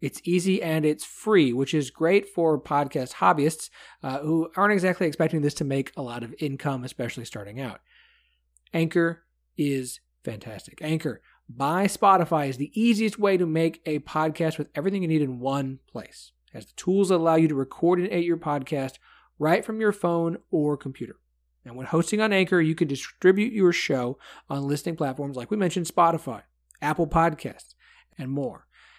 It's easy and it's free, which is great for podcast hobbyists uh, who aren't exactly expecting this to make a lot of income, especially starting out. Anchor is fantastic. Anchor by Spotify is the easiest way to make a podcast with everything you need in one place. It has the tools that allow you to record and edit your podcast right from your phone or computer. And when hosting on Anchor, you can distribute your show on listening platforms like we mentioned Spotify, Apple Podcasts, and more.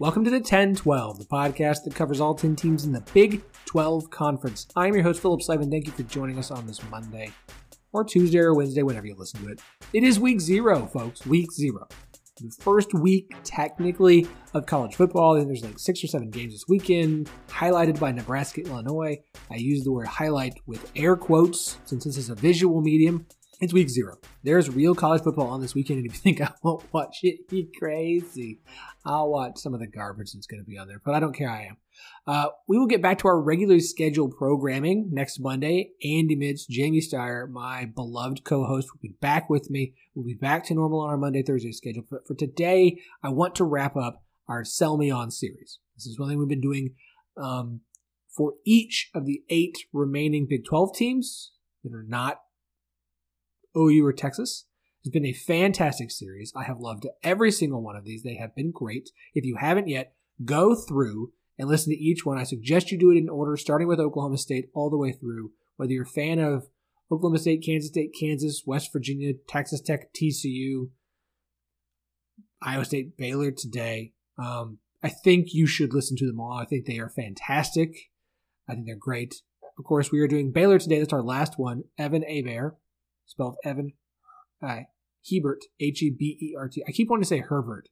Welcome to the 10 12, the podcast that covers all 10 teams in the Big 12 Conference. I'm your host, Phillip Slavin. Thank you for joining us on this Monday or Tuesday or Wednesday, whenever you listen to it. It is week zero, folks. Week zero. The first week, technically, of college football. There's like six or seven games this weekend, highlighted by Nebraska, Illinois. I use the word highlight with air quotes since this is a visual medium. It's week zero. There's real college football on this weekend, and if you think I won't watch it, you crazy. I'll watch some of the garbage that's going to be on there, but I don't care. I am. Uh, we will get back to our regularly scheduled programming next Monday. Andy Mitz, Jamie Steyer, my beloved co-host, will be back with me. We'll be back to normal on our Monday, Thursday schedule. But for today, I want to wrap up our Sell Me On series. This is one thing we've been doing um, for each of the eight remaining Big 12 teams that are not OU or Texas. It's been a fantastic series. I have loved every single one of these. They have been great. If you haven't yet, go through and listen to each one. I suggest you do it in order, starting with Oklahoma State all the way through. Whether you're a fan of Oklahoma State, Kansas State, Kansas, West Virginia, Texas Tech, TCU, Iowa State, Baylor today. Um, I think you should listen to them all. I think they are fantastic. I think they're great. Of course, we are doing Baylor today. That's our last one. Evan Hebert, spelled Evan uh, Hebert, H E B E R T. I keep wanting to say Herbert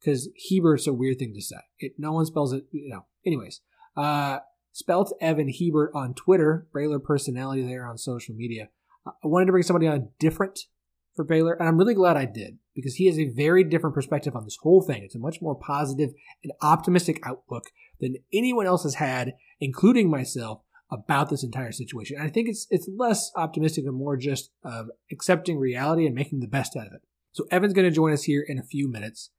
because Hebert's a weird thing to say. It no one spells it, you know. Anyways, uh, spelt Evan Hebert on Twitter, Baylor personality there on social media. I wanted to bring somebody on different for Baylor, and I'm really glad I did because he has a very different perspective on this whole thing. It's a much more positive and optimistic outlook than anyone else has had, including myself, about this entire situation. And I think it's it's less optimistic and more just um, accepting reality and making the best out of it. So Evan's going to join us here in a few minutes.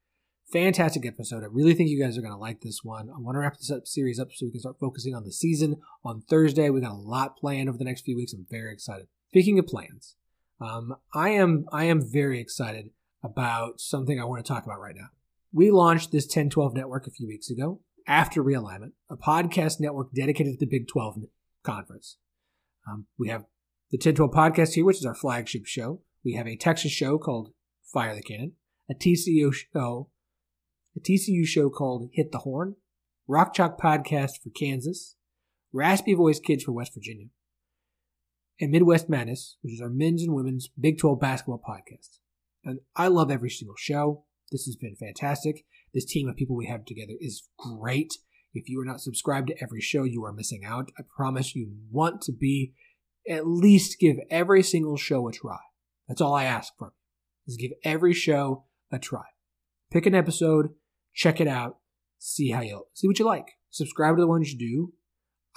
Fantastic episode. I really think you guys are going to like this one. I want to wrap this up series up so we can start focusing on the season on Thursday. We got a lot planned over the next few weeks. I'm very excited. Speaking of plans, um, I am I am very excited about something I want to talk about right now. We launched this 1012 network a few weeks ago after realignment, a podcast network dedicated to the Big 12 conference. Um, we have the 1012 podcast here, which is our flagship show. We have a Texas show called Fire the Cannon, a TCU show, a TCU show called Hit the Horn, Rock Chalk podcast for Kansas, Raspy Voice Kids for West Virginia, and Midwest Madness, which is our men's and women's Big 12 basketball podcast. And I love every single show. This has been fantastic. This team of people we have together is great. If you are not subscribed to every show, you are missing out. I promise you want to be, at least give every single show a try. That's all I ask for. Is give every show a try. Pick an episode, check it out, see how you see what you like. Subscribe to the ones you do.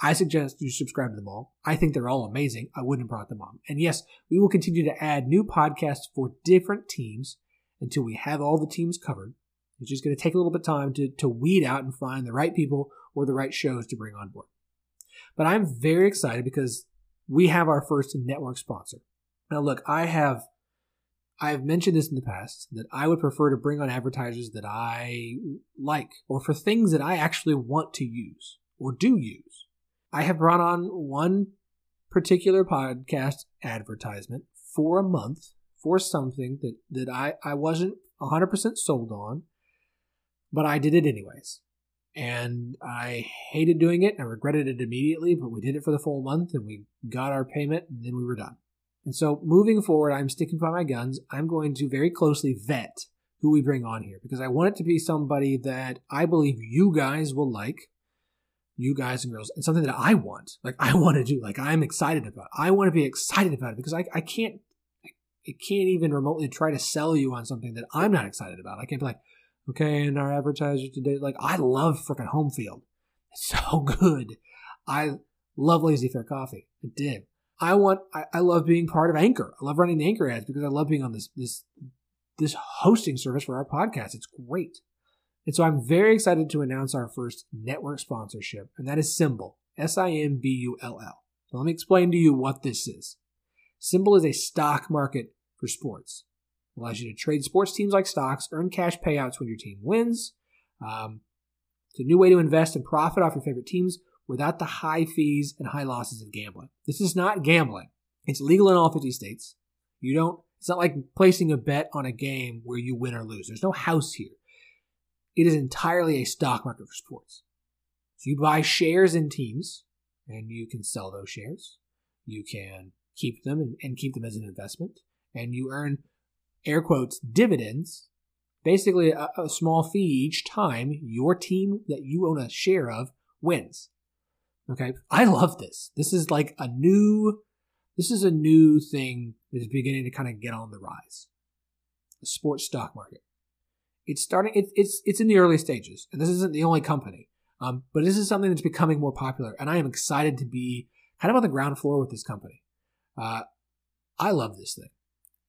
I suggest you subscribe to them all. I think they're all amazing. I wouldn't have brought them on. And yes, we will continue to add new podcasts for different teams until we have all the teams covered. It's just going to take a little bit of time to, to weed out and find the right people or the right shows to bring on board. But I'm very excited because we have our first network sponsor. Now, look, I have I've mentioned this in the past that I would prefer to bring on advertisers that I like or for things that I actually want to use or do use. I have brought on one particular podcast advertisement for a month for something that, that I, I wasn't 100% sold on, but I did it anyways. And I hated doing it. I regretted it immediately, but we did it for the full month and we got our payment and then we were done. And so moving forward, I'm sticking by my guns. I'm going to very closely vet who we bring on here because I want it to be somebody that I believe you guys will like, you guys and girls, and something that I want. Like I want to do, like I'm excited about. I want to be excited about it because I, I can't, I can't even remotely try to sell you on something that I'm not excited about. I can't be like, okay, and our advertiser today, like I love freaking Homefield. It's so good. I love Lazy Fair Coffee. I did. I want I, I love being part of Anchor. I love running the Anchor ads because I love being on this this this hosting service for our podcast. It's great. And so I'm very excited to announce our first network sponsorship, and that is SimBull, S-I-M-B-U-L-L. So let me explain to you what this is. SimBull is a stock market for sports. Allows you to trade sports teams like stocks, earn cash payouts when your team wins. Um, it's a new way to invest and profit off your favorite teams without the high fees and high losses of gambling. This is not gambling. It's legal in all 50 states. You don't, it's not like placing a bet on a game where you win or lose. There's no house here. It is entirely a stock market for sports. So you buy shares in teams and you can sell those shares. You can keep them and, and keep them as an investment and you earn air quotes dividends basically a, a, small fee each time your team that you own a share of wins. Okay. I love this. This is like a new, this is a new thing that is beginning to kind of get on the rise. The sports stock market. It's starting, it, it's, it's in the early stages and this isn't the only company. Um, but this is something that's becoming more popular and I am excited to be kind of on the ground floor with this company. Uh, I love this thing.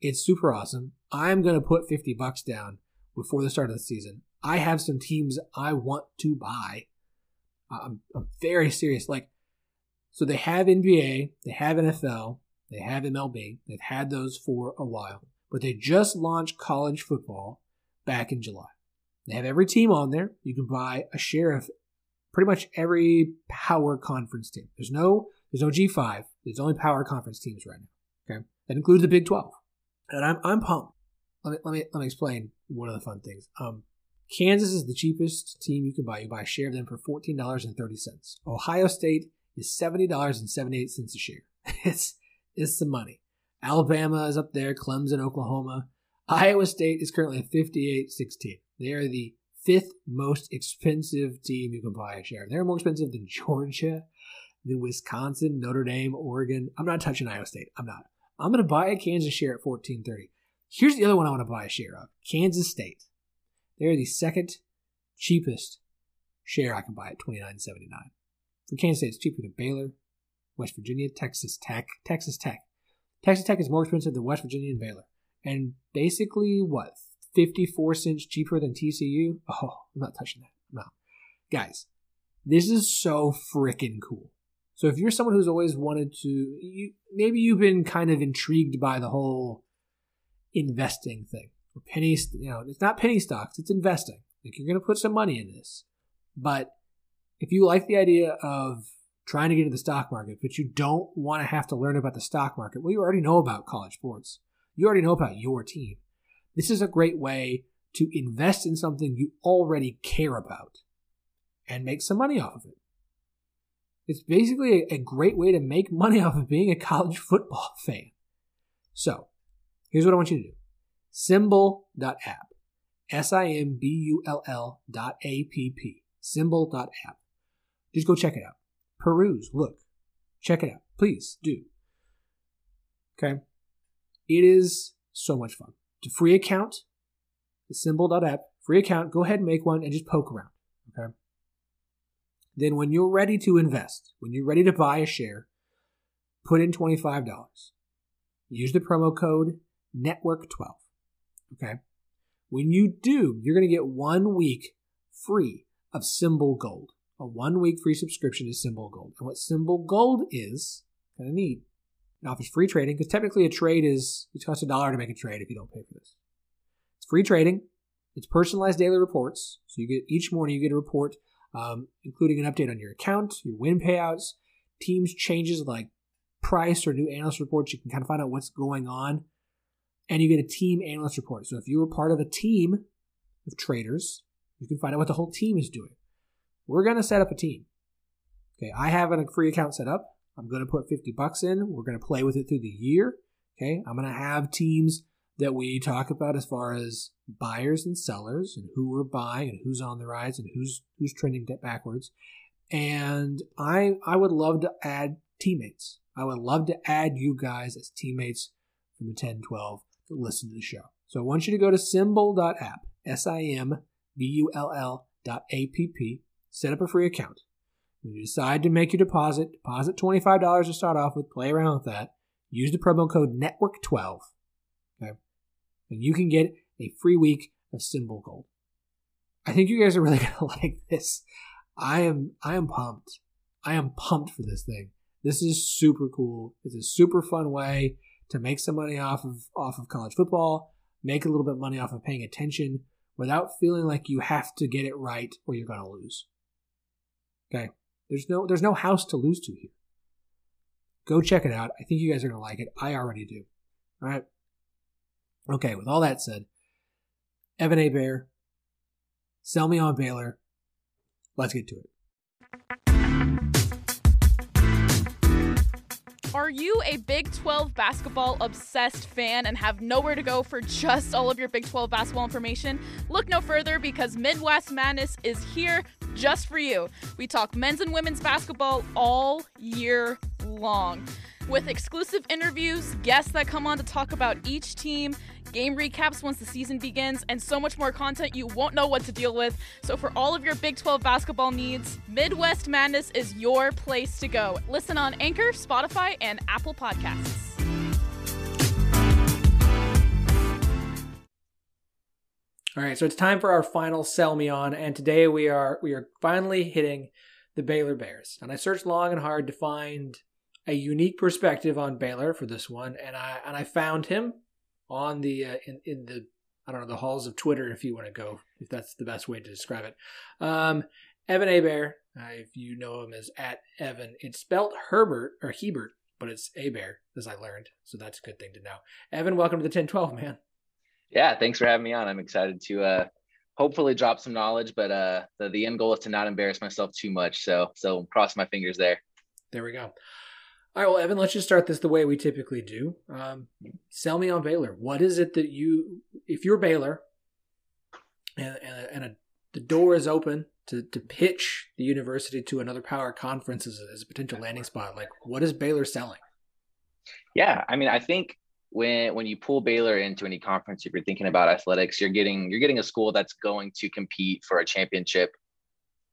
It's super awesome. I'm going to put 50 bucks down before the start of the season. I have some teams I want to buy I'm, I'm very serious. Like, so they have NBA, they have NFL, they have MLB. They've had those for a while, but they just launched college football back in July. They have every team on there. You can buy a share of pretty much every power conference team. There's no there's no G5. There's only power conference teams right now. Okay, that includes the Big 12, and I'm I'm pumped. Let me let me let me explain one of the fun things. Um, Kansas is the cheapest team you can buy. You buy a share of them for $14.30. Ohio State is $70.78 a share. It's, it's some money. Alabama is up there, Clemson, Oklahoma. Iowa State is currently at 58.16. They are the fifth most expensive team you can buy a share. They're more expensive than Georgia, than Wisconsin, Notre Dame, Oregon. I'm not touching Iowa State. I'm not. I'm going to buy a Kansas share at 14.30. Here's the other one I want to buy a share of. Kansas State. They are the second cheapest share I can buy at twenty nine seventy nine. For Kansas State, it's cheaper than Baylor, West Virginia, Texas Tech. Texas Tech. Texas Tech is more expensive than West Virginia and Baylor. And basically, what, 54 cents cheaper than TCU? Oh, I'm not touching that. No. Guys, this is so freaking cool. So if you're someone who's always wanted to, you, maybe you've been kind of intrigued by the whole investing thing or penny, you know, it's not penny stocks, it's investing. Like you're going to put some money in this. But if you like the idea of trying to get into the stock market, but you don't want to have to learn about the stock market, well, you already know about college sports. You already know about your team. This is a great way to invest in something you already care about and make some money off of it. It's basically a, great way to make money off of being a college football fan. So, here's what I want you to do SimBull.app. S I M B U L L dot A P P. SimBull.app. Just go check it out. Peruse, look, check it out. Please do. Okay. It is so much fun. It's a free account. The SimBull.app, free account. Go ahead and make one and just poke around. Then when you're ready to invest, when you're ready to buy a share, put in $25. Use the promo code NETWORK12. Okay. When you do, you're going to get one week free of SimBull Gold. a one week free subscription to SimBull Gold. And what SimBull Gold is, kind of neat, it offers free trading because technically a trade is, it costs a dollar to make a trade if you don't pay for this. It's free trading. It's personalized daily reports. So you get each morning you get a report, um, including an update on your account, your win payouts, teams changes like price or new analyst reports. You can kind of find out what's going on, and you get a team analyst report. So if you were part of a team of traders, you can find out what the whole team is doing. We're to set up a team. Okay, I have a free account set up. I'm to put 50 bucks in. We're to play with it through the year. Okay, I'm to have teams that we talk about as far as buyers and sellers and who we're buying and who's on the rise and who's who's trending backwards. And I I would love to add teammates. I would love to add you guys as teammates from the 1012 to listen to the show. So I want you to go to simbull.app, S I M B U L L dot A P P, set up a free account. When you decide to make your deposit, deposit $25 to start off with, play around with that. Use the promo code NETWORK12. Okay? And you can get a free week of SimBull Gold. I think you guys are really to like this. I am I am pumped. I am pumped for this thing. This is super cool. It's a super fun way to make some money off of off of college football, make a little bit of money off of paying attention without feeling like you have to get it right or you're to lose. Okay? There's no there's no house to lose to here. Go check it out. I think you guys are to like it. I already do. All right. Okay, with all that said, Evan Hebert, sell me on Baylor. Let's get to it. Are you a Big 12 basketball obsessed fan and have nowhere to go for just all of your Big 12 basketball information? Look no further because Midwest Madness is here just for you. We talk men's and women's basketball all year long with exclusive interviews, guests that come on to talk about each team, game recaps once the season begins, and so much more content you won't know what to deal with. So, for all of your Big 12 basketball needs, Midwest Madness is your place to go. Listen on Anchor, Spotify, and Apple Podcasts. All right, so it's time for our final sell me on, and today we are we are finally hitting the Baylor Bears. And I searched long and hard to find a unique perspective on Baylor for this one, and I and I found him on the uh, in in the I don't know the halls of Twitter if you want to go if that's the best way to describe it. Um, Evan Hebert, uh, if you know him as at Evan, it's spelled Herbert or Hebert, but it's Hebert as I learned, so that's a good thing to know. Evan, welcome to the 1012, man. Yeah, thanks for having me on. I'm excited to uh, hopefully drop some knowledge, but uh, the, the end goal is to not embarrass myself too much. So so cross my fingers there. There we go. All right, well, Evan, let's just start this the way we typically do. Um, sell me on Baylor. What is it that you, if you're Baylor, and, and, and a, the door is open to, to pitch the university to another power conference as a, as a potential landing spot, like what is Baylor selling? Yeah, I mean, I think when when you pull Baylor into any conference, if you're thinking about athletics, you're getting you're getting a school that's going to compete for a championship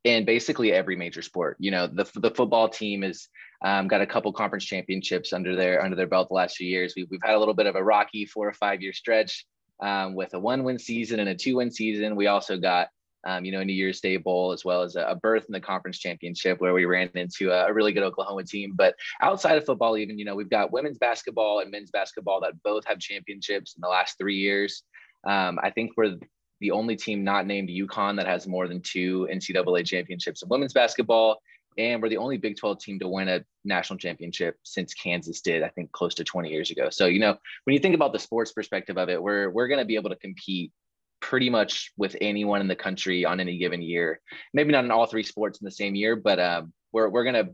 in basically every major sport. You know, the the football team is um, got a couple conference championships under their under their belt the last few years. We, we've had a little bit of a rocky four or five year stretch um, with a one win season and a two win season. We also got um, you know, a New Year's Day Bowl, as well as a, a berth in the conference championship where we ran into a, a, really good Oklahoma team. But outside of football, even, you know, we've got women's basketball and men's basketball that both have championships in the last three years. Um, I think we're the only team not named UConn that has more than two NCAA championships in women's basketball. And we're the only Big 12 team to win a national championship since Kansas did, I think, close to 20 years ago. So, you know, when you think about the sports perspective of it, we're we're going to be able to compete pretty much with anyone in the country on any given year. Maybe not in all three sports in the same year, but um, we're we're going to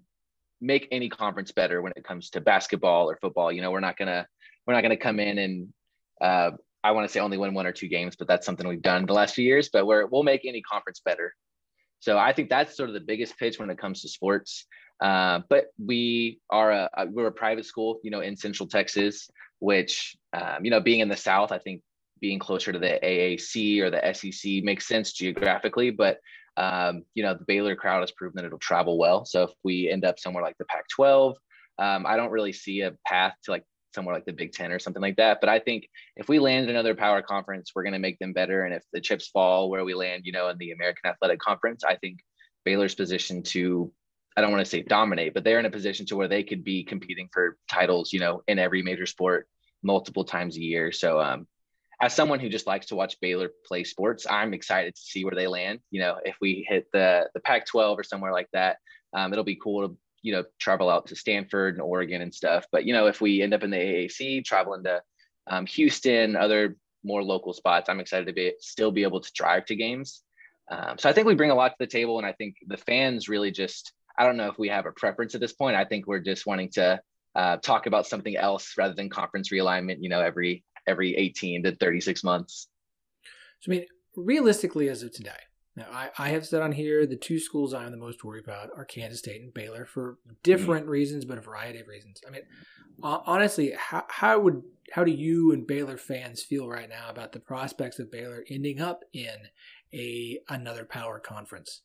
make any conference better when it comes to basketball or football. You know, we're not gonna we're not gonna come in and uh, I want to say only win one or two games, but that's something we've done the last few years. But we're we'll make any conference better. So I think that's sort of the biggest pitch when it comes to sports. Uh, but we are a, we're a private school, you know, in Central Texas, which um, you know, being in the South, I think being closer to the AAC or the SEC makes sense geographically. But um, you know, the Baylor crowd has proven that it'll travel well. So if we end up somewhere like the Pac-12, um, I don't really see a path to like somewhere like the Big Ten or something like that. But I think if we land another power conference, we're going to make them better. And if the chips fall where we land, you know, in the American Athletic Conference, I think Baylor's position to I don't want to say dominate, but they're in a position to where they could be competing for titles, you know, in every major sport multiple times a year. So um, as someone who just likes to watch Baylor play sports, I'm excited to see where they land. You know, if we hit the the Pac-12 or somewhere like that, um, it'll be cool to you know travel out to Stanford and Oregon and stuff. But you know, if we end up in the AAC, traveling to um, Houston, other more local spots, I'm excited to be still be able to drive to games. Um, so I think we bring a lot to the table, and I think the fans really just I don't know if we have a preference at this point. I think we're just wanting to uh, talk about something else rather than conference realignment. You know, every every 18 to 36 months. So I mean, realistically, as of today, now I, I have said on here the two schools I'm the most worried about are Kansas State and Baylor for different mm-hmm. reasons, but a variety of reasons. I mean, honestly, how, how would how do you and Baylor fans feel right now about the prospects of Baylor ending up in a another power conference?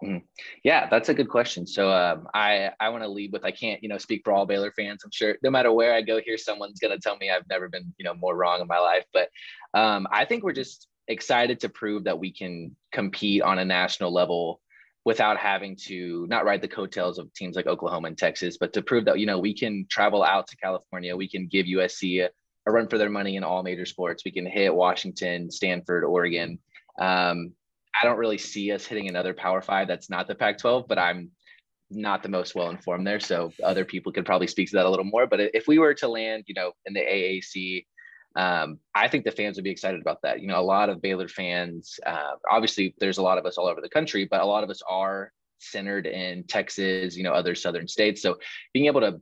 Mm. Yeah, that's a good question. So um, I I want to lead with I can't you know speak for all Baylor fans. I'm sure no matter where I go here, someone's gonna tell me I've never been you know more wrong in my life. But um, I think we're just excited to prove that we can compete on a national level without having to not ride the coattails of teams like Oklahoma and Texas, but to prove that you know we can travel out to California, we can give USC a, a run for their money in all major sports. We can hit Washington, Stanford, Oregon. Um, I don't really see us hitting another Power Five that's not the Pac-12, but I'm not the most well informed there, so other people could probably speak to that a little more. But if we were to land, you know, in the AAC, um, I think the fans would be excited about that. You know, a lot of Baylor fans. Uh, obviously, there's a lot of us all over the country, but a lot of us are centered in Texas. You know, other southern states. So being able to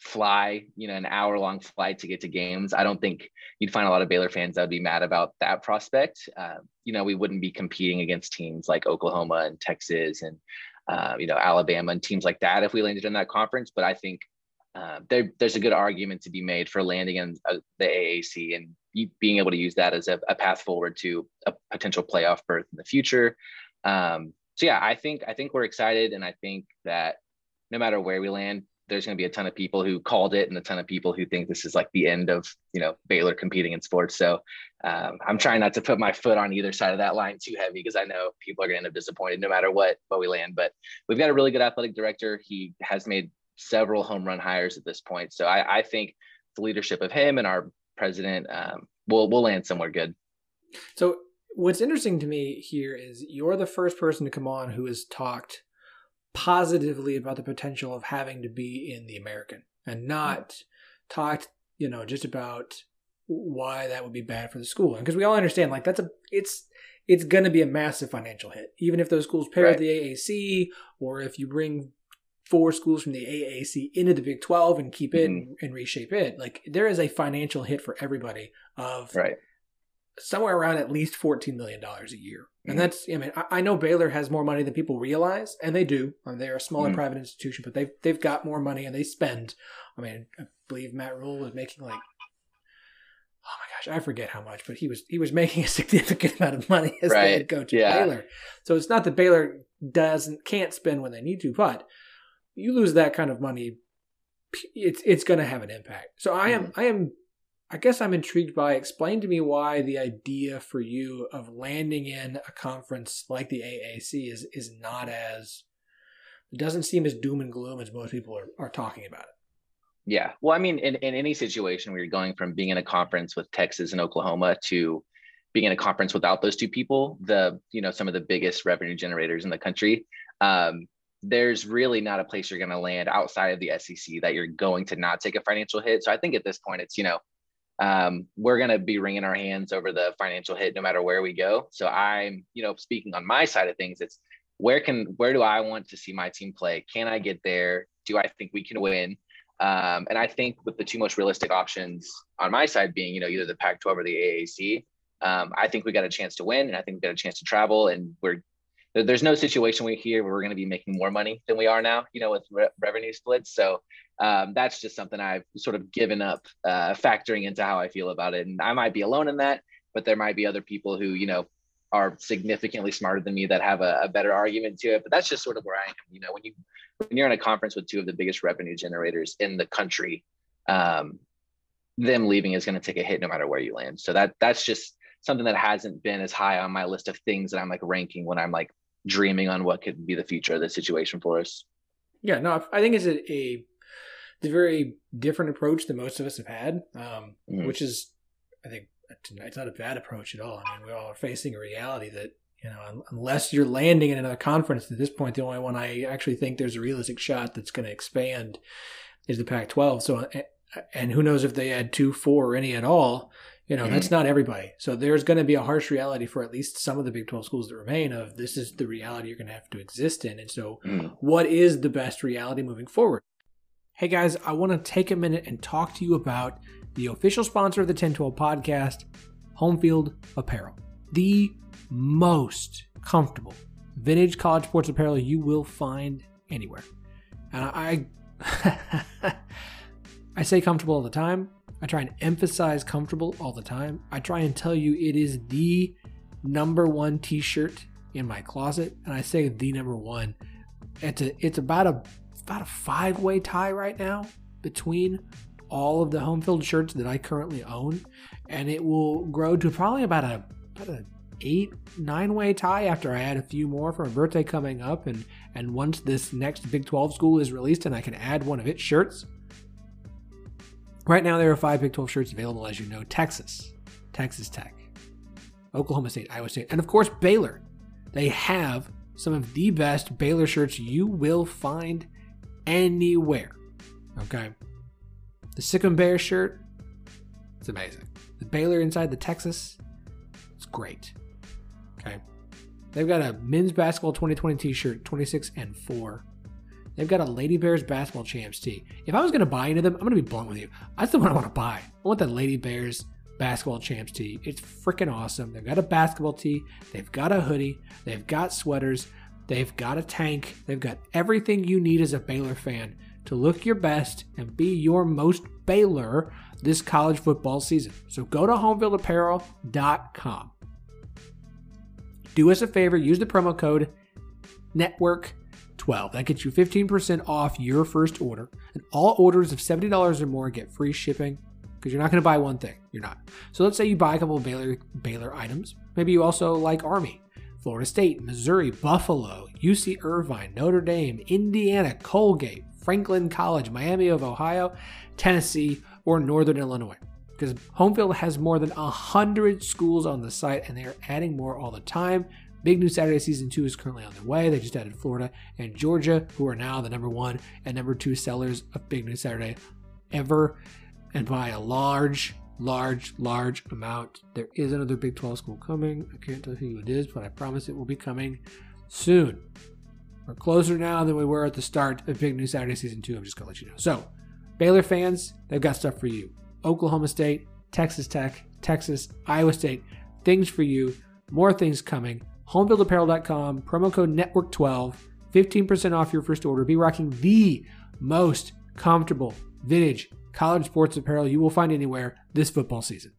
fly, you know, an hour long flight to get to games. I don't think you'd find a lot of Baylor fans that would be mad about that prospect. Uh, you know, we wouldn't be competing against teams like Oklahoma and Texas and, uh, you know, Alabama and teams like that if we landed in that conference. But I think uh, there, there's a good argument to be made for landing in uh, the AAC and being able to use that as a, a, path forward to a potential playoff berth in the future. Um, so yeah, I think I think we're excited, and I think that no matter where we land, there's going to be a ton of people who called it and a ton of people who think this is like the end of you know Baylor competing in sports. So um, I'm trying not to put my foot on either side of that line too heavy because I know people are going to end up disappointed no matter what what we land. But we've got a really good athletic director. He has made several home run hires at this point. So I, I think the leadership of him and our president um, will will land somewhere good. So what's interesting to me here is you're the first person to come on who has talked positively about the potential of having to be in the American and not talked, you know, just about why that would be bad for the school. And because we all understand, like that's a it's it's going to be a massive financial hit, even if those schools pair right. with the AAC or if you bring four schools from the AAC into the Big 12 and keep it mm-hmm. and, and, reshape it. Like there is a financial hit for everybody of right somewhere around at least $14 million a year. And mm-hmm. that's, I mean, I, know Baylor has more money than people realize, and they do. I mean, they're a smaller mm. private institution, but they've, they've got more money and they spend. I mean, I believe Matt Rhule was making like, oh my gosh, I forget how much, but he was, he was making a significant amount of money as right. the head coach yeah. Baylor. So it's not that Baylor doesn't, can't spend when they need to, but you lose that kind of money, it's, it's going to have an impact. So I am, mm. I am I guess I'm intrigued by. Explain to me why the idea for you of landing in a conference like the AAC is is not as it doesn't seem as doom and gloom as most people are, are talking about it. Yeah. Well, I mean, in, in any situation where you're going from being in a conference with Texas and Oklahoma to being in a conference without those two people, the, you know, some of the biggest revenue generators in the country, um, there's really not a place you're going to land outside of the SEC that you're going to not take a financial hit. So I think at this point, it's, you know, um, we're going to be wringing our hands over the financial hit no matter where we go. So I'm, you know, speaking on my side of things, it's where can where do I want to see my team play? Can I get there? Do I think we can win? Um, and I think with the two most realistic options on my side being, you know, either the Pac-12 or the AAC, um, I think we got a chance to win, and I think we got a chance to travel, and we're there's no situation we here where we're going to be making more money than we are now, you know, with re- revenue splits. So um, that's just something I've sort of given up uh, factoring into how I feel about it. And I might be alone in that, but there might be other people who, you know, are significantly smarter than me that have a, a better argument to it. But that's just sort of where I am. You know, when you when you're in a conference with two of the biggest revenue generators in the country, um, them leaving is going to take a hit no matter where you land. So that that's just something that hasn't been as high on my list of things that I'm like ranking when I'm like dreaming on what could be the future of the situation for us. Yeah, no, I think it's a, a, a very different approach than most of us have had, um, mm-hmm. which is, I think, it's not a bad approach at all. I mean, we all are facing a reality that you know, unless you're landing in another conference at this point, the only one I actually think there's a realistic shot that's going to expand is the Pac-12. So, and who knows if they had two, four, or any at all. You know, mm-hmm. that's not everybody. So there's going to be a harsh reality for at least some of the Big 12 schools that remain of this is the reality you're going to have to exist in. And so, mm-hmm. what is the best reality moving forward? Hey guys, I want to take a minute and talk to you about the official sponsor of the 1012 podcast, Homefield Apparel. The most comfortable vintage college sports apparel you will find anywhere. And I I say comfortable all the time. I try and emphasize comfortable all the time. I try and tell you it is the number one t-shirt in my closet and I say the number one. It's a, it's about a about a five-way tie right now between all of the Homefield shirts that I currently own and it will grow to probably about a about a eight nine way tie after I add a few more for my birthday coming up and and once this next Big 12 school is released and I can add one of its shirts. Right now there are five Big 12 shirts available as you know, Texas, Texas Tech, Oklahoma State, Iowa State, and of course Baylor. They have some of the best Baylor shirts you will find anywhere. Okay. The Sic 'Em Bear shirt, it's amazing. The Baylor inside the Texas, it's great. Okay. They've got a men's basketball 2020 t shirt, 26 and 4. They've got a Lady Bears basketball champs tee. If I was going to buy of them, I'm going to be blunt with you. That's the one I want to buy. I want the Lady Bears basketball champs tee. It's freaking awesome. They've got a basketball tee, they've got a hoodie, they've got sweaters, they've got a tank, they've got everything you need as a Baylor fan to look your best and be your most Baylor this college football season. So go to homefieldapparel.com do us a favor, use the promo code NETWORK12. That gets you 15% off your first order. And all orders of $70 or more get free shipping because you're not going to buy one thing. You're not. So let's say you buy a couple of Baylor, Baylor items. Maybe you also like Army, Florida State, Missouri, Buffalo, UC Irvine, Notre Dame, Indiana, Colgate, Franklin College, Miami of Ohio, Tennessee, or Northern Illinois because Homefield has more than 100 schools on the site and they are adding more all the time. Big New Saturday Season 2 is currently on their way. They just added Florida and Georgia, who are now the number one and number two sellers of Big New Saturday ever, and by a large, large, large amount. There is another Big 12 school coming. I can't tell who it is, but I promise it will be coming soon. We're closer now than we were at the start of Big New Saturday Season 2. I'm just going to let you know. So, Baylor fans, they've got stuff for you. Oklahoma State, Texas Tech, Texas, Iowa State. Things for you, more things coming. Homefieldapparel.com, promo code NETWORK12, 15% off your first order. Be rocking the most comfortable vintage college sports apparel you will find anywhere this football season.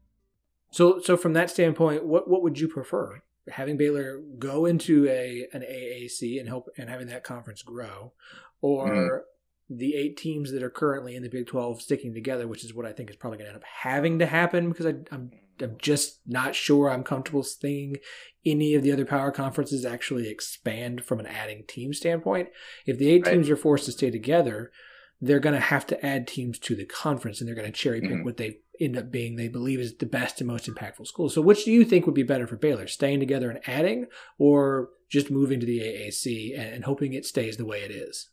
So, so from that standpoint, what what would you prefer? Having Baylor go into a an AAC and help and having that conference grow, or mm-hmm the eight teams that are currently in the Big 12 sticking together, which is what I think is probably going to end up having to happen because I, am I'm, I'm just not sure I'm comfortable seeing any of the other power conferences actually expand from an adding team standpoint. If the eight right. teams are forced to stay together, they're going to have to add teams to the conference and they're going to cherry pick mm-hmm. what they end up being they believe is the best and most impactful school. So which do you think would be better for Baylor, staying together and adding or just moving to the AAC and hoping it stays the way it is?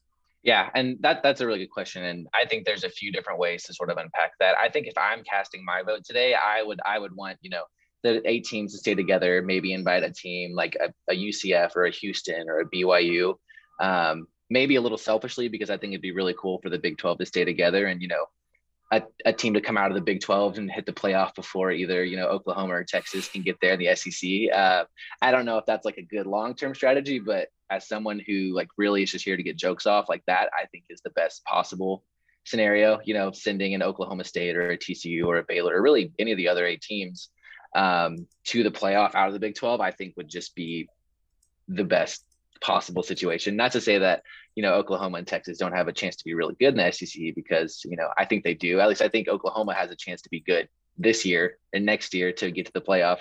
Yeah, and that that's a really good question, and I think there's a few different ways to sort of unpack that. I think if I'm casting my vote today, I would I would want you know the eight teams to stay together, maybe invite a team like a, a UCF or a Houston or a BYU, um, maybe a little selfishly because I think it'd be really cool for the Big 12 to stay together and you know a, a team to come out of the Big 12 and hit the playoff before either you know Oklahoma or Texas can get there in the SEC. Uh, I don't know if that's like a good long term strategy, but as someone who like really is just here to get jokes off, like that, I think is the best possible scenario. You know, sending an Oklahoma State or a TCU or a Baylor or really any of the other eight teams um, to the playoff out of the Big 12, I think would just be the best possible situation. Not to say that you know Oklahoma and Texas don't have a chance to be really good in the SEC because you know I think they do. At least I think Oklahoma has a chance to be good this year and next year to get to the playoff.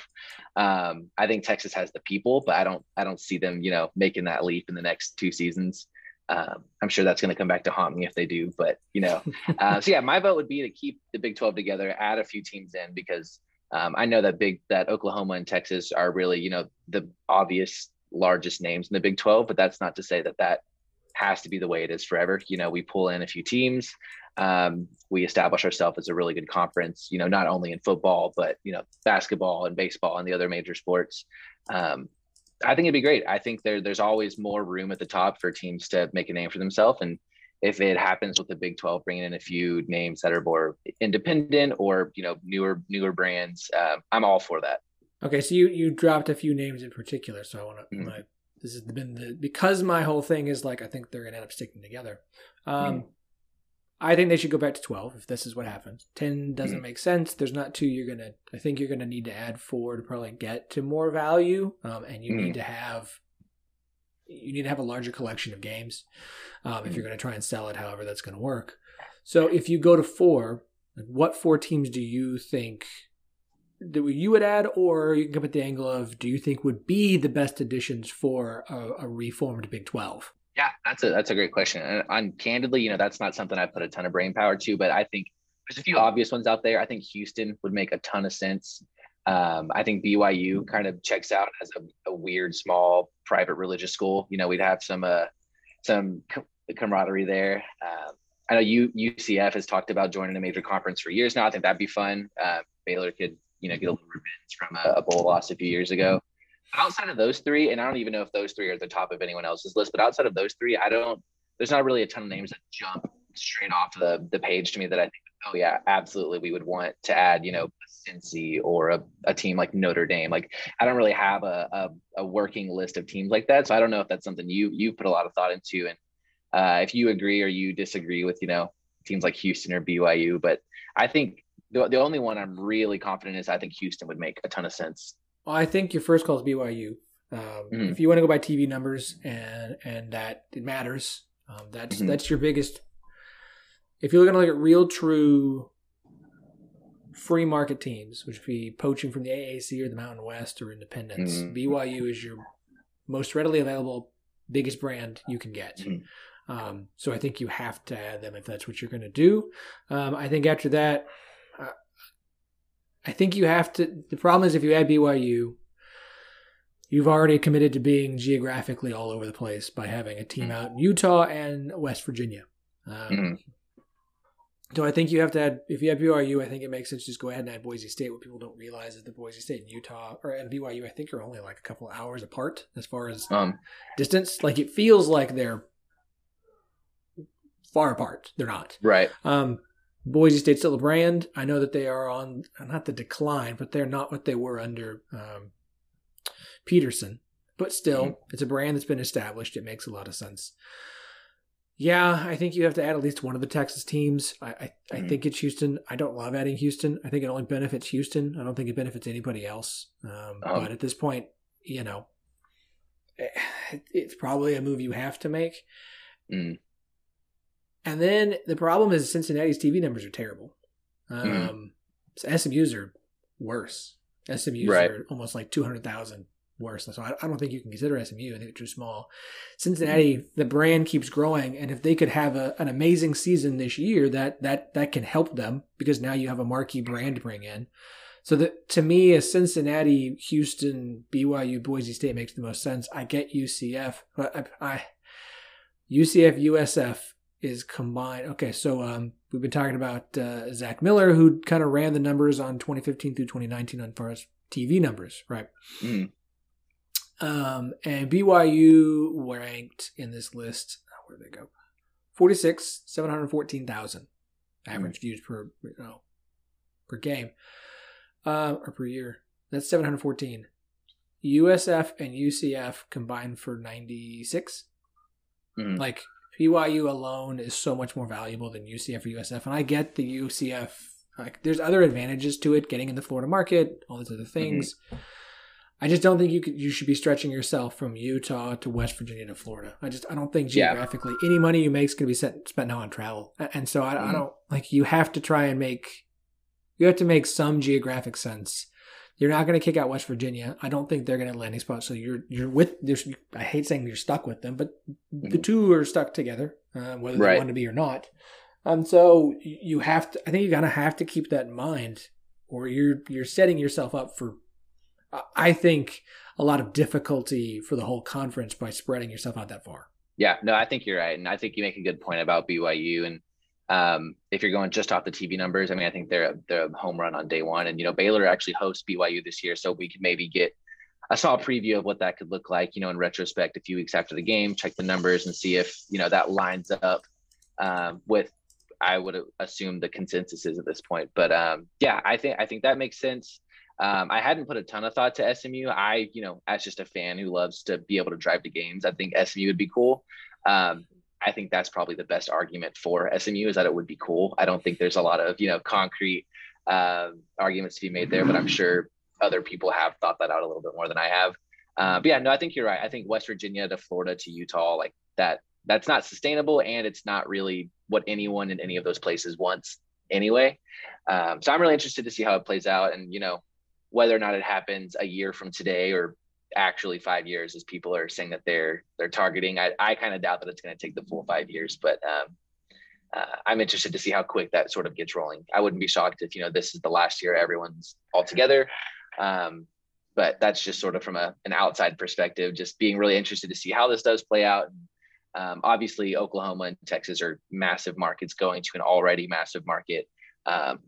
Um, I think Texas has the people, but I don't I don't see them, you know, making that leap in the next two seasons. Um, I'm sure that's going to come back to haunt me if they do, but you know, uh, so yeah, my vote would be to keep the Big 12 together, add a few teams in because um, I know that big that Oklahoma and Texas are really, you know, the obvious largest names in the Big 12, but that's not to say that that has to be the way it is forever. You know, we pull in a few teams, um, we establish ourselves as a really good conference. You know, not only in football, but you know, basketball and baseball and the other major sports. Um, I think it'd be great. I think there there's always more room at the top for teams to make a name for themselves, and if it happens with the Big 12 bringing in a few names that are more independent or you know newer newer brands, uh, I'm all for that. Okay, so you you dropped a few names in particular, so I want to. Mm-hmm. This has been the because my whole thing is like I think they're gonna end up sticking together. Um, mm-hmm. I think they should go back to 12 if this is what happens. 10 doesn't mm-hmm. make sense. There's not two. You're going to, I think you're going to need to add four to probably get to more value. Um, and you mm-hmm. need to have, you need to have a larger collection of games um, if you're going to try and sell it, however that's going to work. So if you go to four, what four teams do you think that you would add, or you can come at the angle of do you think would be the best additions for a, a reformed Big 12? Yeah, that's a that's a great question. And, and candidly, you know, that's not something I put a ton of brain power to, but I think there's a few obvious ones out there. I think Houston would make a ton of sense. Um, I think BYU kind of checks out as a, a, weird, small, private religious school. You know, we'd have some uh, some camaraderie there. Um, I know U, UCF has talked about joining a major conference for years now. I think that'd be fun. Uh, Baylor could, you know, get a little revenge from a, a bowl loss a few years ago outside of those three, and I don't even know if those three are at the top of anyone else's list, but outside of those three, I don't. There's not really a ton of names that jump straight off the the page to me that I think, oh yeah, absolutely, we would want to add, you know, Cincy or a, a team like Notre Dame. Like I don't really have a, a, a working list of teams like that, so I don't know if that's something you you put a lot of thought into, and uh, if you agree or you disagree with, you know, teams like Houston or BYU, but I think the, the only one I'm really confident is I think Houston would make a ton of sense well, I think your first call is BYU. Um, mm-hmm. If you want to go by TV numbers and and that it matters, um, that's mm-hmm. that's your biggest. If you're going to look at real, true free market teams, which would be poaching from the AAC or the Mountain West or Independence, mm-hmm. BYU is your most readily available, biggest brand you can get. Mm-hmm. Um, so I think you have to add them if that's what you're going to do. Um, I think after that, I think you have to. The problem is if you add BYU, you've already committed to being geographically all over the place by having a team out in Utah and West Virginia. Um, So I think you have to add. If you have BYU, I think it makes sense to just go ahead and add Boise State. What people don't realize is that Boise State and Utah or and BYU, I think, are only like a couple hours apart as far as um, distance. Like it feels like they're far apart. They're not. Right. Um, Boise State's still a brand. I know that they are on not the decline, but they're not what they were under um, Petersen. But still, mm-hmm. it's a brand that's been established. It makes a lot of sense. Yeah, I think you have to add at least one of the Texas teams. I I, mm-hmm. Think it's Houston. I don't love adding Houston. I think it only benefits Houston. I don't think it benefits anybody else. Um, um, but at this point, you know, eh, it's probably a move you have to make. Mm. And then the problem is Cincinnati's TV numbers are terrible. Mm-hmm. Um, mm. so SMU's are worse. SMU's right. are almost like 200,000 worse. So I, I, don't think you can consider SMU. I think it's too small. Cincinnati, mm-hmm. the brand keeps growing, and if they could have a, an amazing season this year, that that that can help them because now you have a marquee brand to bring in. So that to me, a Cincinnati, Houston, BYU, Boise State makes the most sense. I get UCF, but I, I UCF, USF is combined. Okay, so um, we've been talking about uh, Zach Miller, who kind of ran the numbers on 2015 through 2019 on far as TV numbers, right? Mm. Um, and BYU ranked in this list. Oh, where did they go? 46, 714,000 average views per you know, per game uh, or per year. That's 714. USF and UCF combined for 96. Mm. Like BYU alone is so much more valuable than UCF or USF. And I get the UCF, like, there's other advantages to it, getting in the Florida market, all these other mm-hmm. things. Mm-hmm. I just don't think you could, you should be stretching yourself from Utah to West Virginia to Florida. I just I don't think geographically yeah. any money you make is going to be set, spent now on travel, and so I, mm-hmm. I, don't like you have to try and make You have to make some geographic sense. You're not going to kick out West Virginia. I don't think they're going to landing spot. So you're you're with. I hate saying you're stuck with them, but the Mhm. two are stuck together, uh, whether they want to be or not. And so you have to. I think you're gonna have to keep that in mind, or you're you're setting yourself up for. I- think a lot of difficulty for the whole conference by spreading yourself out that far. Yeah, no, I think you're right, and I think you make a good point about BYU. And um, if you're going just off the TV numbers, I mean, I think they're they're a home run on day one. And you know, Baylor actually hosts BYU this year, so we could maybe get I saw a preview of what that could look like. You know, in retrospect, a few weeks after the game, check the numbers and see if you know that lines up um, with. I would assume the consensus is at this point, but um, yeah, I think I think that makes sense. Um, I hadn't put a ton of thought to SMU. I, you know, as just a fan who loves to be able to drive to games, I think SMU would be cool. Um, I think that's probably the best argument for SMU is that it would be cool. I don't think there's a lot of, you know, concrete um, arguments to be made there, but I'm sure other people have thought that out a little bit more than I have. Uh, but yeah, no, I think you're right. I think West Virginia to Florida to Utah, like that, that's not sustainable, and it's not really what anyone in any of those places wants anyway. Um, so I'm really interested to see how it plays out, and you know, whether or not it happens a year from today or actually five years as people are saying that they're they're targeting i, I kind of doubt that it's going to take the full five years but um, uh, i'm interested to see how quick that sort of gets rolling. I wouldn't be shocked if you know this is the last year everyone's all together um, but that's just sort of from a, an outside perspective just being really interested to see how this does play out. Um, obviously oklahoma and texas are massive markets going to an already massive market um,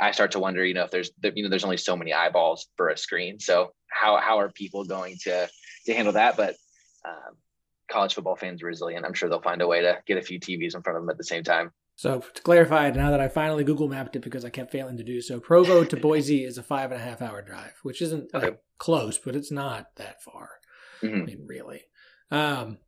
I start to wonder, you know, if there's, you know, there's only so many eyeballs for a screen. So how, how are people going to, to handle that? But um, college football fans are resilient. I'm sure they'll find a way to get a few TVs in front of them at the same time. So to clarify, now that I finally Google mapped it because I kept failing to do so, Provo to Boise is a five and a half hour drive, which isn't like, close, but it's not that far. I Mhm. mean, really. Um,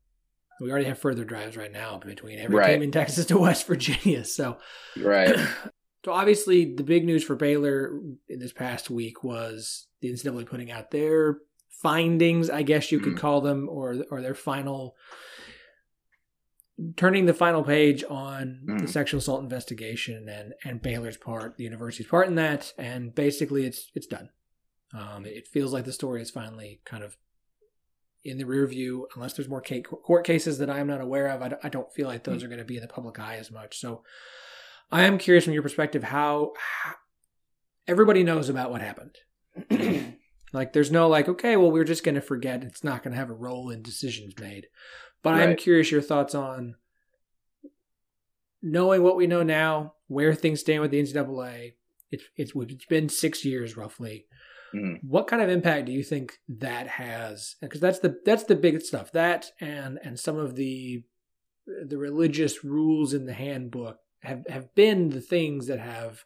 we already have further drives right now between every Right. team in Texas to West Virginia. So, Right. so obviously, the big news for Baylor in this past week was the NCAA putting out their findings, I guess you could Mhm. call them, or or their final turning the final page on the Mhm. sexual assault investigation and and Baylor's part, the university's part in that, and basically it's it's done. Um, it feels like the story is finally kind of in the rear view, unless there's more court cases that I'm not aware of. I don't feel like those are going to be in the public eye as much. So I am curious from your perspective how, how everybody knows about what happened. like there's no like, okay, well, we're just going to forget. It's not going to have a role in decisions made. But I'm curious your thoughts on knowing what we know now, where things stand with the NCAA. It's it's it's been six years roughly. Mhm. What kind of impact do you think that has? Because that's the that's the big stuff. That and and some of the the religious rules in the handbook have have been the things that have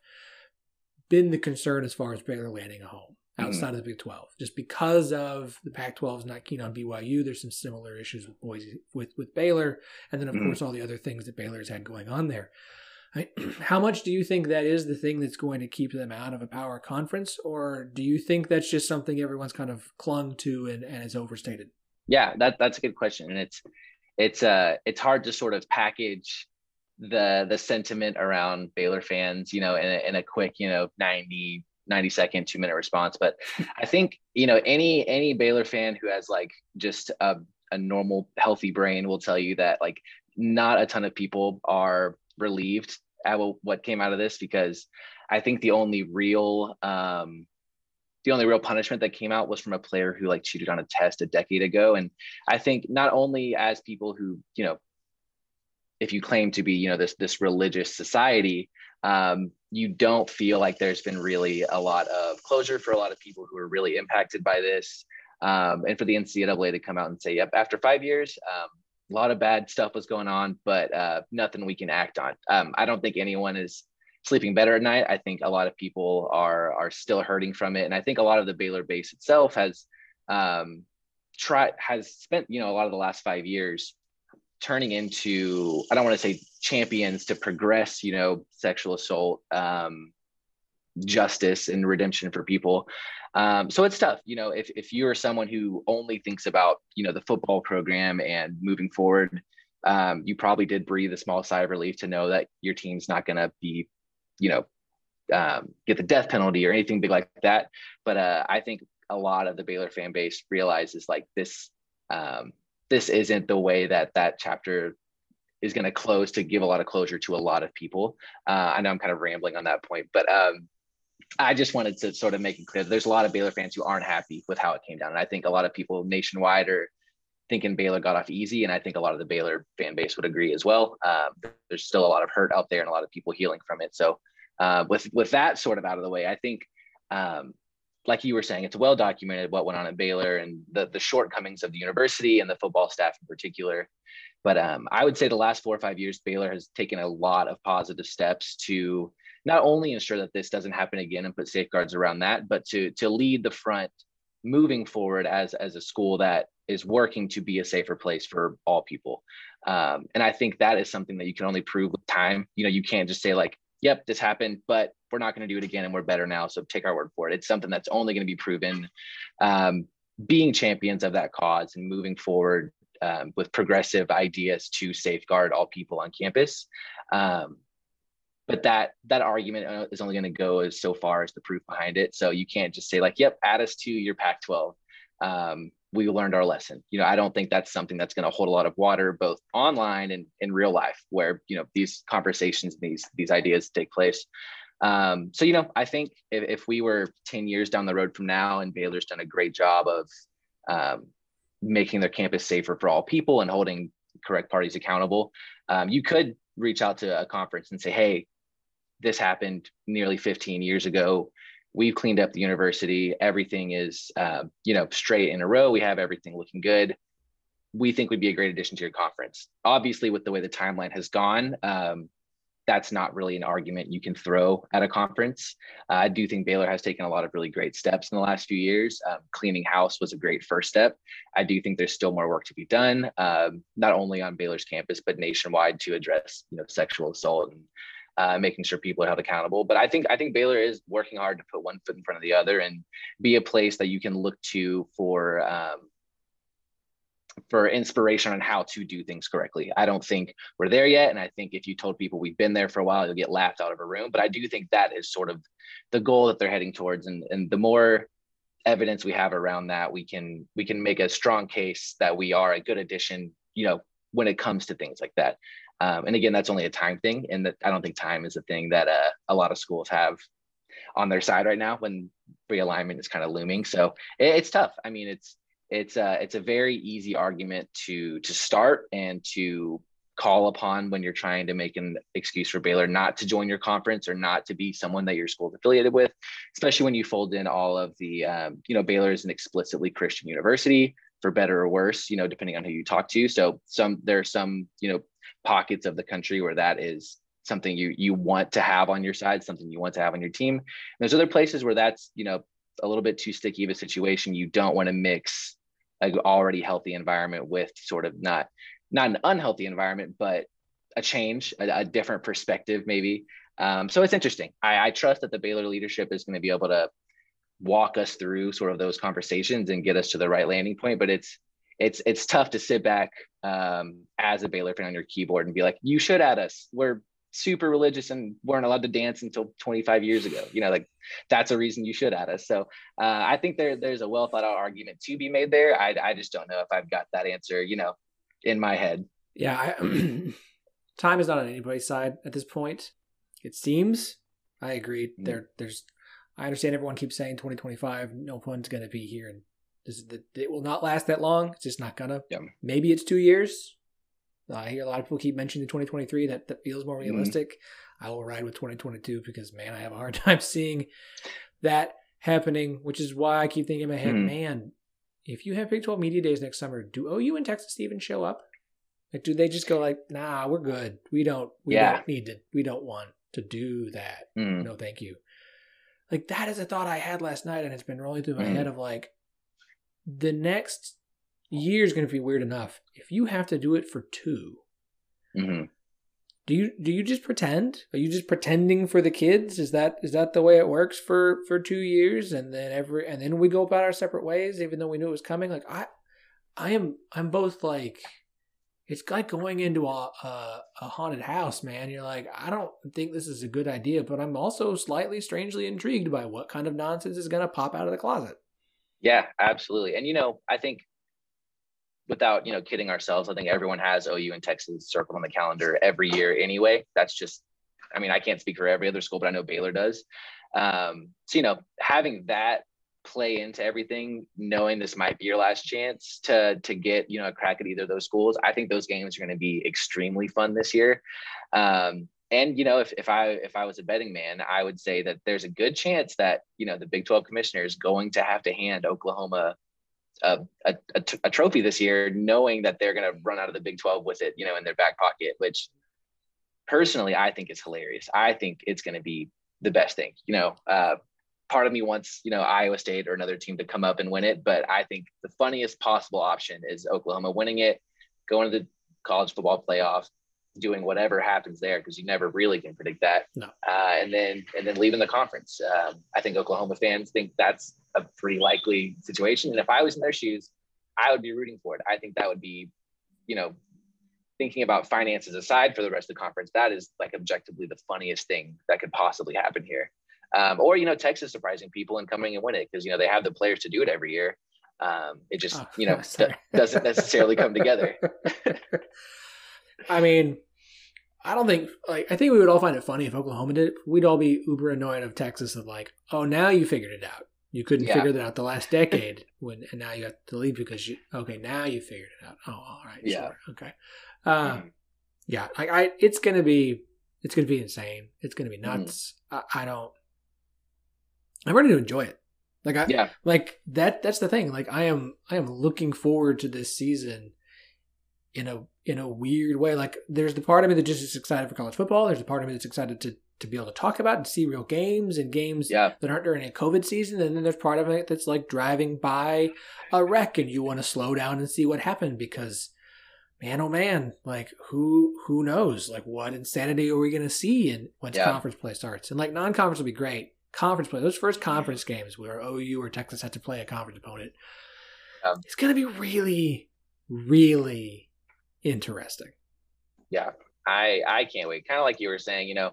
been the concern as far as Baylor landing a home outside of the Big Twelve. Just because of the Pac-12 is not keen on BYU, there's some similar issues with Boise with with Baylor, and then of Mhm. course all the other things that Baylor's had going on there. I- How much do you think that is the thing that's going to keep them out of a power conference, or do you think that's just something everyone's kind of clung to and, and is overstated? Yeah, that that's a good question, and it's it's uh it's hard to sort of package the the sentiment around Baylor fans, you know, in a, in a quick, you know, 90 90 second, two minute response. But I think you know any any Baylor fan who has like just a a normal healthy brain will tell you that like not a ton of people are relieved at what came out of this because I think the only real um the only real punishment that came out was from a player who like cheated on a test a decade ago and i think not only as people who you know if you claim to be you know this this religious society um, you don't feel like there's been really a lot of closure for a lot of people who are really impacted by this. Um, and for the ncaa to come out and say yep after five years um, a lot of bad stuff was going on but uh, nothing we can act on. Um, i don't think anyone is sleeping better at night. I think a lot of people are are still hurting from it, and I think a lot of the Baylor base itself has um, tried has spent you know a lot of the last five years turning into I don't want to say champions to progress you know sexual assault um, justice and redemption for people. Um, so it's tough, you know, if if you're someone who only thinks about you know the football program and moving forward. Um, you probably did breathe a small sigh of relief to know that your team's not going to be you know, um, get the death penalty or anything big like that. But uh, I think a lot of the Baylor fan base realizes like this um, this isn't the way that that chapter is going to close to give a lot of closure to a lot of people. Uh, I know I'm kind of rambling on that point, but um, I just wanted to sort of make it clear that there's a lot of Baylor fans who aren't happy with how it came down, and I think a lot of people nationwide are thinking Baylor got off easy, and I think a lot of the Baylor fan base would agree as well. Um, there's still a lot of hurt out there and a lot of people healing from it. So uh, with with that sort of out of the way, I think, um, like you were saying, it's well documented what went on at Baylor and the the shortcomings of the university and the football staff in particular. But um, I would say the last four or five years, Baylor has taken a lot of positive steps to not only ensure that this doesn't happen again and put safeguards around that, but to to lead the front moving forward as as a school that is working to be a safer place for all people. Um, and I think that is something that you can only prove with time. You know, you can't just say like, "Yep, this happened," but we're not going to do it again, and we're better now. So take our word for it. It's something that's only going to be proven. Um, being champions of that cause and moving forward um, with progressive ideas to safeguard all people on campus. Um, but that that argument uh, is only going to go as so far as the proof behind it. So you can't just say like, "Yep, add us to your Pac-12." Um, we learned our lesson. You know, I don't think that's something that's going to hold a lot of water, both online and in real life, where you know these conversations, these these ideas take place. Um, so you know, I think if, if we were ten years down the road from now, and Baylor's done a great job of um, making their campus safer for all people and holding correct parties accountable, um, you could reach out to a conference and say, "Hey, this happened nearly 15 years ago. We've cleaned up the university. Everything is, uh, you know, straight in a row. We have everything looking good. We think would be a great addition to your conference. Obviously, with the way the timeline has gone, um, that's not really an argument you can throw at a conference. Uh, I do think Baylor has taken a lot of really great steps in the last few years. Um, cleaning house was a great first step. I do think there's still more work to be done, um, not only on Baylor's campus but nationwide to address, you know, sexual assault and uh, making sure people are held accountable. But I think I think Baylor is working hard to put one foot in front of the other and be a place that you can look to for um, for inspiration on how to do things correctly. I don't think we're there yet, and I think if you told people we've been there for a while, you'll get laughed out of a room. But I do think that is sort of the goal that they're heading towards, and and the more evidence we have around that, we can we can make a strong case that we are a good addition. You know, when it comes to things like that. Um, and again, that's only a time thing, and that I don't think time is a thing that uh, a lot of schools have on their side right now when realignment is kind of looming. So it, it's tough. I mean, it's it's a uh, it's a very easy argument to to start and to call upon when you're trying to make an excuse for Baylor not to join your conference or not to be someone that your school's affiliated with, especially when you fold in all of the, um, you know, Baylor is an explicitly Christian university for better or worse, you know, depending on who you talk to. So some, there are some, you know, pockets of the country where that is something you you want to have on your side, something you want to have on your team. And there's other places where that's you know a little bit too sticky of a situation. You don't want to mix an already healthy environment with sort of not not an unhealthy environment, but a change, a, a different perspective maybe. Um, so it's interesting. I, I trust that the Baylor leadership is going to be able to walk us through sort of those conversations and get us to the right landing point. But it's it's it's tough to sit back um, as a Baylor fan on your keyboard and be like, you should add us. We're super religious and weren't allowed to dance until 25 years ago. You know, like that's a reason you should add us. So uh, I think there there's a well thought out argument to be made there. I I just don't know if I've got that answer. You know, in my head. Yeah, I, time is not on anybody's side at this point. It seems. I agree. Mm-hmm. There, there's. I understand everyone keeps saying 2025. No one's going to be here is the, it will not last that long. It's just not gonna. Maybe it's two years. Uh, I hear a lot of people keep mentioning 2023. That that feels more mm-hmm. realistic. Mm-hmm. I will ride with 2022 because man, I have a hard time seeing that happening. Which is why I keep thinking in my head, mm-hmm. man, if you have Big 12 media days next summer, do OU and Texas even show up? Like, do they just go like, nah, we're good. We don't. We yeah. don't need to. We don't want to do that. Mm. No, thank you. Like that is a thought I had last night, and it's been rolling through my mm. head of like, the next year is going to be weird enough. If you have to do it for 2 mm-hmm. do you do you just pretend? Are you just pretending for the kids? Is that is that the way it works for for two years, and then every and then we go about our separate ways, even though we knew it was coming? Like I, I am I'm both like it's like going into a, a, a haunted house, man. You're like, I don't think this is a good idea, but I'm also slightly strangely intrigued by what kind of nonsense is going to pop out of the closet. Yeah, absolutely. And you know, I think without you know kidding ourselves, I think everyone has OU and Texas circled on the calendar every year anyway. That's just, I mean, I can't speak for every other school, but I know Baylor does. Um, so you know, having that play into everything, knowing this might be your last chance to to get you know a crack at either of those schools. I think those games are going to be extremely fun this year. Um, and you know, if, if I if I was a betting man, I would say that there's a good chance that you know the Big 12 commissioner is going to have to hand Oklahoma a, a, a, t- a trophy this year, knowing that they're going to run out of the Big 12 with it, you know, in their back pocket. Which personally, I think is hilarious. I think it's going to be the best thing. You know, uh, part of me wants you know Iowa State or another team to come up and win it, but I think the funniest possible option is Oklahoma winning it, going to the college football playoff, doing whatever happens there because you never really can predict that. No. Uh, and then and then leaving the conference. Um, I think Oklahoma fans think that's a pretty likely situation. And if I was in their shoes, I would be rooting for it. I think that would be, you know, thinking about finances aside for the rest of the conference, that is like objectively the funniest thing that could possibly happen here. Um, or you know, Texas surprising people and coming and win it because you know they have the players to do it every year. Um, it just oh, you know doesn't necessarily come together. I mean, I don't think like I think we would all find it funny if Oklahoma did it. We'd all be uber annoyed of Texas of like, oh, now you figured it out. You couldn't yeah. figure that out the last decade when, and now you have to leave because you okay now you figured it out. Oh, all right, yeah, sure. okay, uh, mm. yeah. I, I, it's gonna be it's gonna be insane. It's gonna be mm-hmm. nuts. Mm. I, I, don't. I'm ready to enjoy it. Like I, yeah, like that. That's the thing. Like I am, I am looking forward to this season in a in a weird way. Like there's the part of me that just is excited for college football. There's a part of me that's excited to to be able to talk about and see real games and games yeah. that aren't during a COVID season. And then there's part of it that's like driving by a wreck and you want to slow down and see what happened because man oh man, like who who knows? Like what insanity are we gonna see in once yeah. conference play starts? And like non conference will be great. Conference play, those first conference games where OU or Texas had to play a conference opponent. Um, it's gonna be really, really interesting. Yeah, I I can't wait. Kind of like you were saying, you know,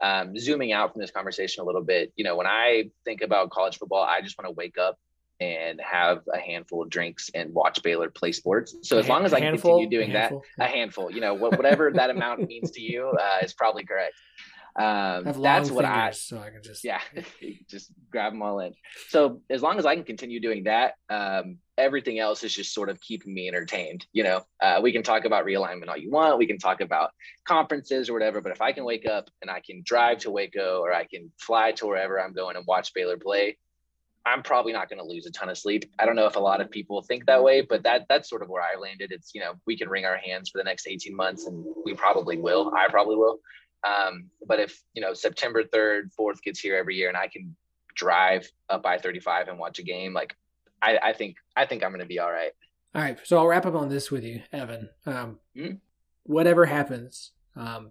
um, zooming out from this conversation a little bit, you know, when I think about college football, I just want to wake up and have a handful of drinks and watch Baylor play sports. So as long as I handful, continue doing that, a handful, you know, whatever that amount means to you uh, is probably correct. Um, that's what I so I can just yeah, just grab them all in. So as long as I can continue doing that, um, everything else is just sort of keeping me entertained. You know, uh, we can talk about realignment all you want, we can talk about conferences or whatever, but if I can wake up and I can drive to Waco or I can fly to wherever I'm going and watch Baylor play, I'm probably not going to lose a ton of sleep. I don't know if a lot of people think that way, but that that's sort of where I landed. It's you know we can wring our hands for the next 18 months, and we probably will. I probably will. Um, but if you know September 3rd, 4th gets here every year, and I can drive up I-35 and watch a game, like I, I think I think I'm going to be all right. All right, so I'll wrap up on this with you, Evan. Um, mm-hmm. Whatever happens, um,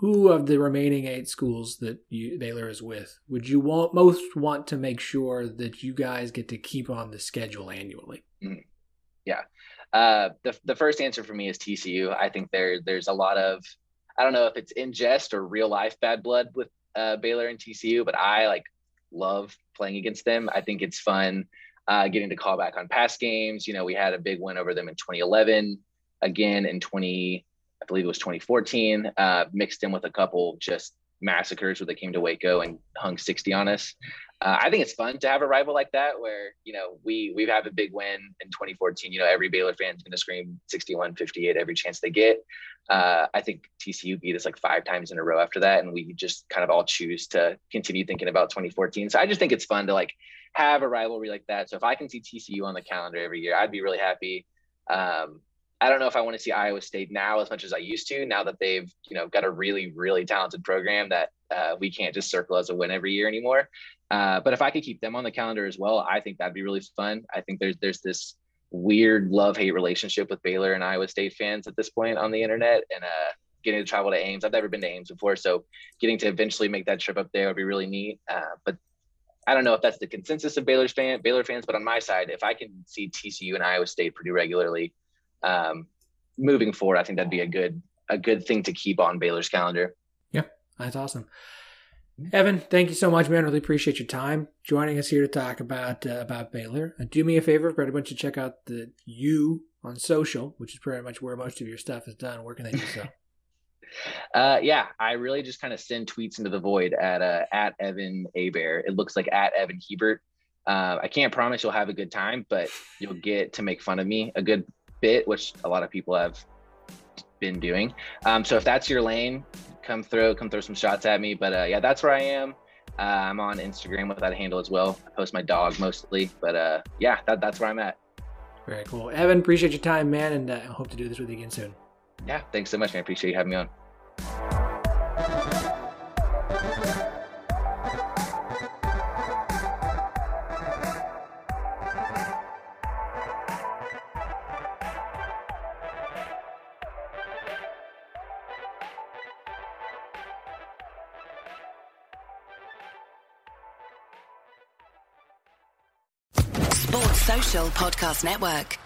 who of the remaining eight schools that you, Baylor is with would you want most want to make sure that you guys get to keep on the schedule annually? Mm-hmm. Yeah, uh, the the first answer for me is TCU. I think there there's a lot of I don't know if it's in jest or real life bad blood with uh, Baylor and TCU, but I like love playing against them. I think it's fun uh, getting to call back on past games. You know, we had a big win over them in 2011, again in 20, I believe it was 2014, uh, mixed in with a couple just massacres where they came to Waco and hung 60 on us. Uh, I think it's fun to have a rival like that where, you know, we, we've had a big win in 2014. You know, every Baylor fan's to scream 61 58 every chance they get. Uh, I think TCU beat us like five times in a row after that. And we just kind of all choose to continue thinking about 2014. So I just think it's fun to like have a rivalry like that. So if I can see TCU on the calendar every year, I'd be really happy. Um, I don't know if I want to see Iowa State now as much as I used to. Now that they've you know got a really really talented program that uh, we can't just circle as a win every year anymore. Uh, but if I could keep them on the calendar as well, I think that'd be really fun. I think there's there's this weird love hate relationship with Baylor and Iowa State fans at this point on the internet, and uh, getting to travel to Ames. I've never been to Ames before, so getting to eventually make that trip up there would be really neat. Uh, but I don't know if that's the consensus of Baylor's fan Baylor fans, but on my side, if I can see TCU and Iowa State pretty regularly, um, moving forward, I think that'd be a good a good thing to keep on Baylor's calendar. Yeah, that's awesome. Evan, thank you so much, man. Really appreciate your time joining us here to talk about uh, about Baylor. And do me a favor, for everyone to check out the you on social, which is pretty much where most of your stuff is done. Where can they do so? Uh, yeah, I really just kind of send tweets into the void at uh, at Evan Abear. It looks like at Evan Hebert. Uh, I can't promise you'll have a good time, but you'll get to make fun of me a good bit, which a lot of people have been doing. Um, so if that's your lane, come throw come throw some shots at me. But uh, yeah, that's where I am. Uh, I'm on Instagram with that handle as well. I post my dog mostly, but uh, yeah, that, that's where I'm at. Very cool, Evan. Appreciate your time, man, and uh, I hope to do this with you again soon. Yeah, thanks so much, man. Appreciate you having me on. Podcast Network.